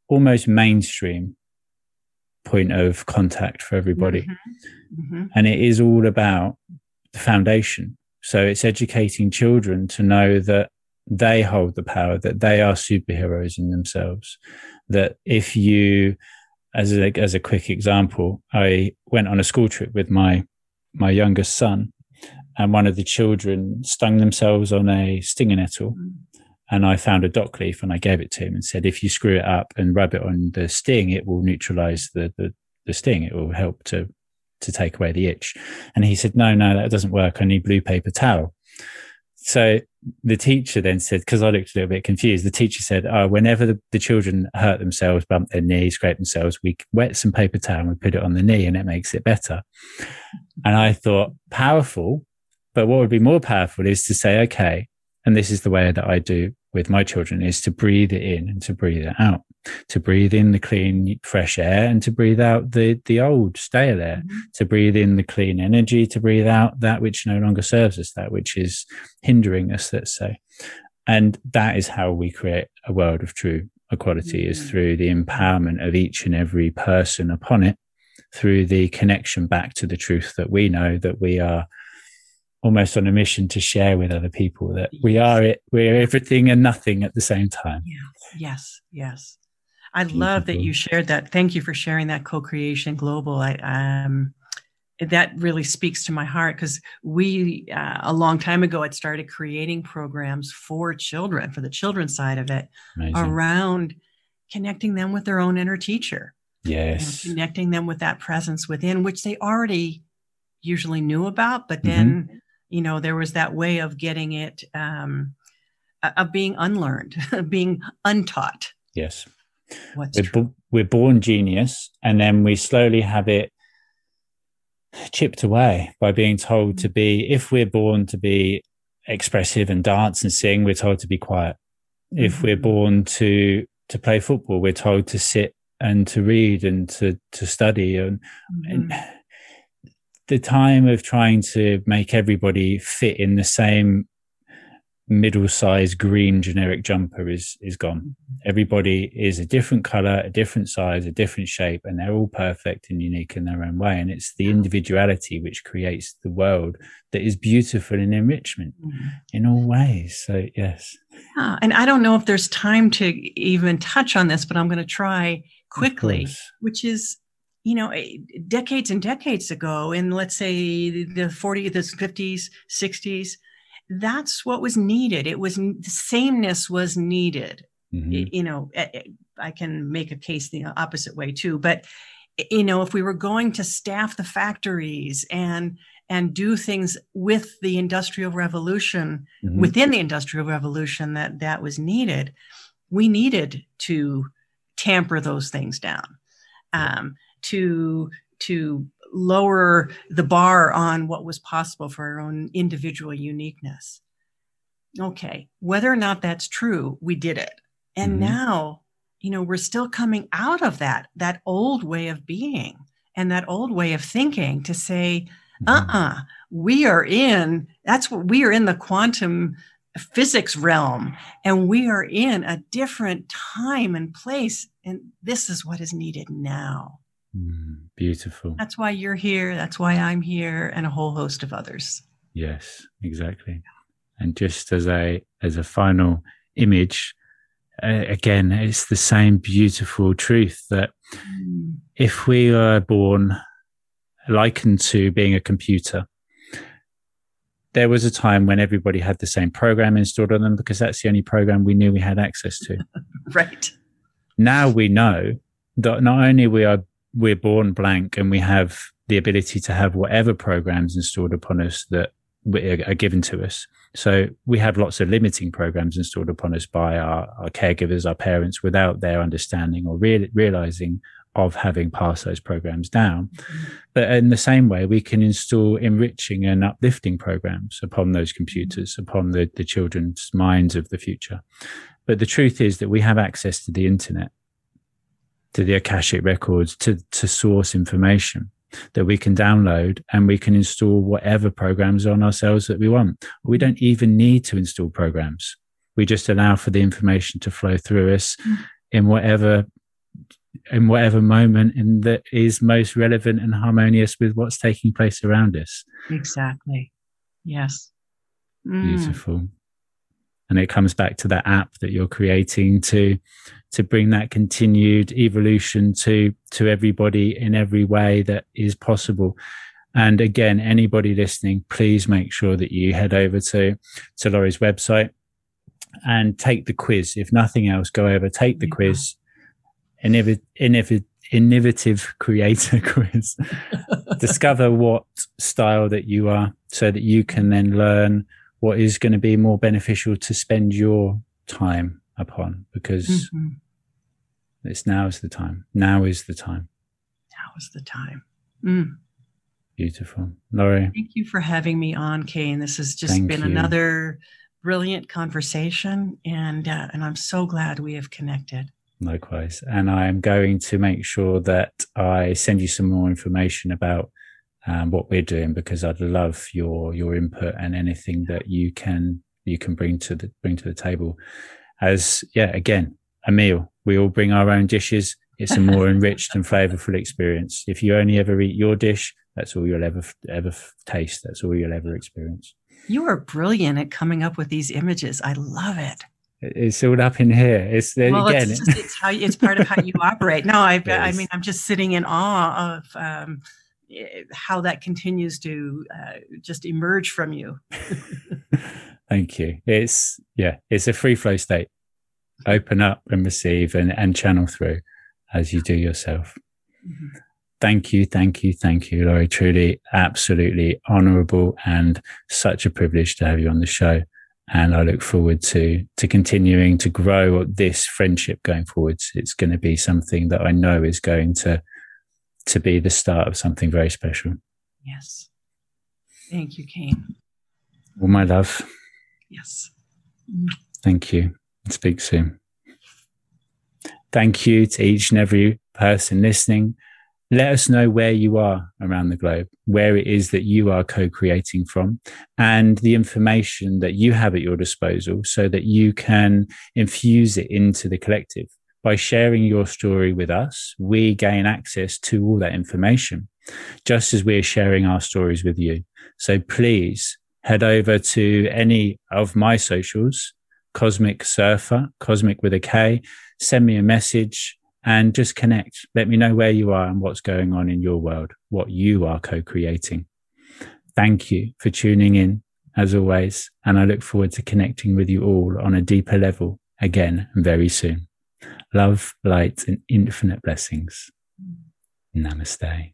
Speaker 1: almost mainstream point of contact for everybody. Mm-hmm. Mm-hmm. And it is all about the foundation. So it's educating children to know that they hold the power, that they are superheroes in themselves. That if you, as a, as a quick example, I went on a school trip with my, my youngest son and one of the children stung themselves on a stinger nettle. Mm. And I found a dock leaf and I gave it to him and said, if you screw it up and rub it on the sting, it will neutralize the, the, the sting. It will help to, to take away the itch. And he said, no, no, that doesn't work. I need blue paper towel. So the teacher then said, because I looked a little bit confused, the teacher said, oh, whenever the, the, children hurt themselves, bump their knee, scrape themselves, we wet some paper towel and we put it on the knee and it makes it better. And I thought, powerful. But what would be more powerful is to say, okay, and this is the way that I do with my children is to breathe it in and to breathe it out, to breathe in the clean, fresh air and to breathe out the, the old stale air, mm-hmm. to breathe in the clean energy, to breathe out that which no longer serves us, that which is hindering us, let's say. And that is how we create a world of true equality mm-hmm. is through the empowerment of each and every person upon it, through the connection back to the truth that we know that we are almost on a mission to share with other people that we are it, we're everything and nothing at the same time.
Speaker 2: yes Yes, yes. I Beautiful. love that you shared that. Thank you for sharing that co-creation global. I um that really speaks to my heart because we uh, a long time ago had started creating programs for children for the children's side of it Amazing. around connecting them with their own inner teacher
Speaker 1: yes
Speaker 2: you know, connecting them with that presence within which they already usually knew about but then mm-hmm you know there was that way of getting it um, of being unlearned being untaught.
Speaker 1: Yes. What's we're, we're born genius and then we slowly have it chipped away by being told to be if we're born to be expressive and dance and sing we're told to be quiet. Mm-hmm. if we're born to to play football we're told to sit and to read and to to study and, mm-hmm. and the time of trying to make everybody fit in the same middle-sized green generic jumper is is gone. Everybody is a different color, a different size, a different shape, and they're all perfect and unique in their own way. And it's the individuality which creates the world that is beautiful in enrichment mm-hmm. in all ways. So yes.
Speaker 2: Yeah, and I don't know if there's time to even touch on this, but I'm going to try quickly, which is you know, eh, decades and decades ago, in let's say the 40s, the 50s, 60s, that's what was needed. It was the sameness was needed. Mm-hmm. You know, eh, eh, I can make a case the opposite way too, but you know, if we were going to staff the factories and and do things with the industrial revolution mm-hmm. within the industrial revolution that that was needed, we needed to tamper those things down. Um, to to lower the bar on what was possible for our own individual uniqueness. Okay, whether or not that's true, we did it. And mm-hmm. now, you know, we're still coming out of that that old way of being and that old way of thinking to say, mm-hmm. uh-uh, we are in that's what we are in the quantum physics realm and we are in a different time and place and this is what is needed now
Speaker 1: Mm, beautiful.
Speaker 2: That's why you're here. That's why I'm here, and a whole host of others.
Speaker 1: Yes, exactly. And just as a as a final image, uh, again, it's the same beautiful truth that mm. if we are born likened to being a computer, there was a time when everybody had the same program installed on them because that's the only program we knew we had access to.
Speaker 2: right.
Speaker 1: Now we know that not only we are we're born blank and we have the ability to have whatever programs installed upon us that are given to us. So we have lots of limiting programs installed upon us by our, our caregivers, our parents, without their understanding or re- realizing of having passed those programs down. Mm-hmm. But in the same way, we can install enriching and uplifting programs upon those computers, upon the, the children's minds of the future. But the truth is that we have access to the internet, to the Akashic records, to, to source information that we can download and we can install whatever programs on ourselves that we want. We don't even need to install programs. We just allow for the information to flow through us mm. in whatever in whatever moment in that is most relevant and harmonious with what's taking place around us.
Speaker 2: Exactly. Yes.
Speaker 1: Mm. Beautiful. And it comes back to that app that you're creating to to bring that continued evolution to to everybody in every way that is possible. And again, anybody listening, please make sure that you head over to to Laurie's website and take the quiz. If nothing else, go over, take the yeah. quiz, innovative, innovative, innovative creator quiz. Discover what style that you are so that you can then learn what is going to be more beneficial to spend your time upon because mm-hmm. it's now is the time. Now is the time.
Speaker 2: Now is the time. Mm.
Speaker 1: Beautiful. Laurie.
Speaker 2: Thank you for having me on, Kain. This has just been you. another brilliant conversation and uh, and I'm so glad we have connected.
Speaker 1: Likewise. And I am going to make sure that I send you some more information about um, what we're doing because I'd love your your input and anything that you can you can bring to the bring to the table. As yeah, again, a meal. We all bring our own dishes. It's a more enriched and flavorful experience. If you only ever eat your dish, that's all you'll ever ever taste. That's all you'll ever experience.
Speaker 2: You are brilliant at coming up with these images. I love it
Speaker 1: it's all up in here. It's there well, again.
Speaker 2: It's, just, it's how it's part of how you operate. No, I, I mean, I'm just sitting in awe of um, how that continues to uh, just emerge from you.
Speaker 1: Thank you. It's yeah, it's a free flow state. Open up and receive and, and channel through as you do yourself. Mm-hmm. Thank you, thank you, thank you, Laurie. Truly, absolutely honourable and such a privilege to have you on the show and I look forward to to continuing to grow this friendship going forwards. It's going to be something that I know is going to to be the start of something very special.
Speaker 2: Yes. Thank you, Kain.
Speaker 1: Well, my love.
Speaker 2: Yes.
Speaker 1: Thank you. Speak soon. Thank you to each and every person listening let us know where you are around the globe, where it is that you are co creating from, and the information that you have at your disposal so that you can infuse it into the collective. By sharing your story with us, we gain access to all that information, just as we're sharing our stories with you. So please head over to any of my socials, Kosmic Surfer, Cosmic with a K, send me a message and just connect. Let me know where you are and what's going on in your world, what you are co creating. Thank you for tuning in as always. And I look forward to connecting with you all on a deeper level again very soon. Love, light, and infinite blessings. Namaste.